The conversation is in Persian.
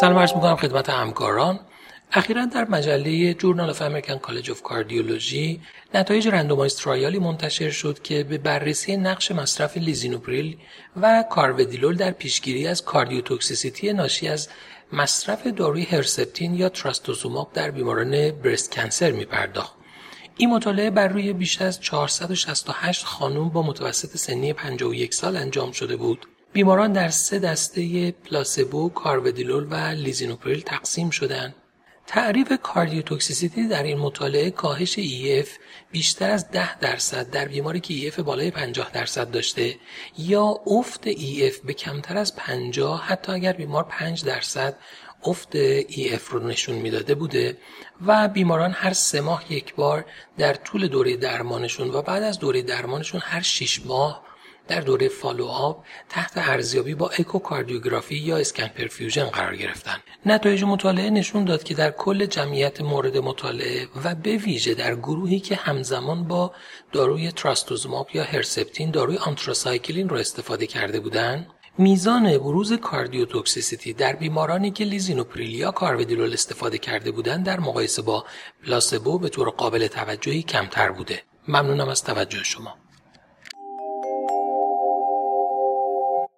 سلام عرض می‌کنم خدمت همکاران. اخیرا در مجله Journal of American College of Cardiology نتایج randomized trial ی منتشر شد که به بررسی نقش مصرف لیزینوپریل و کارودیلول در پیشگیری از cardiotoxicity ناشی از مصرف داروی هرسپتین یا تراستوزوماب در بیماران breast cancer میپرداخت. این مطالعه بر روی بیش از 468 خانم با متوسط سنی 51 سال انجام شده بود. بیماران در سه دسته placebo، کارودیلول و لیزینوپریل تقسیم شدند. تعریف cardiotoxicity در این مطالعه کاهش EF بیشتر از 10 درصد در بیماری که EF بالای 50 درصد داشته یا افت EF به کمتر از 50 حتی اگر بیمار 5 درصد افت EF رو نشون می‌داده بوده و بیماران هر سه ماه یک بار در طول دوره درمانشون و بعد از دوره درمانشون هر 6 ماه در دوره follow-up تحت ارزیابی با اکوکاردیوگرافی یا اسکن perfusion قرار گرفتن. نتایج مطالعه نشون داد که در کل جمعیت مورد مطالعه و به ویژه در گروهی که همزمان با داروی تراستوزماب یا هرسپتین داروی anthracycline رو استفاده کرده بودند میزان بروز cardiotoxicity در بیمارانی که لیزینوپریل یا کارودیلول استفاده کرده بودند در مقایسه با placebo به طور قابل توجهی کمتر بوده. ممنونم از توجه شما.